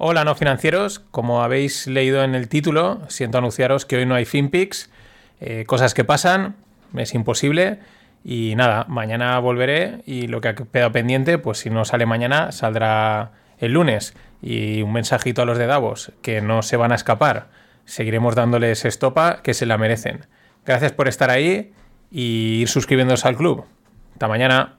Hola no financieros, como habéis leído en el título, siento anunciaros que hoy no hay FinPix, eh, cosas que pasan, es imposible y nada, mañana volveré y lo que ha quedado pendiente, pues si no sale mañana, saldrá el lunes y un mensajito a los de Davos que no se van a escapar, seguiremos dándoles estopa que se la merecen. Gracias por estar ahí y ir suscribiéndose al club. Hasta mañana.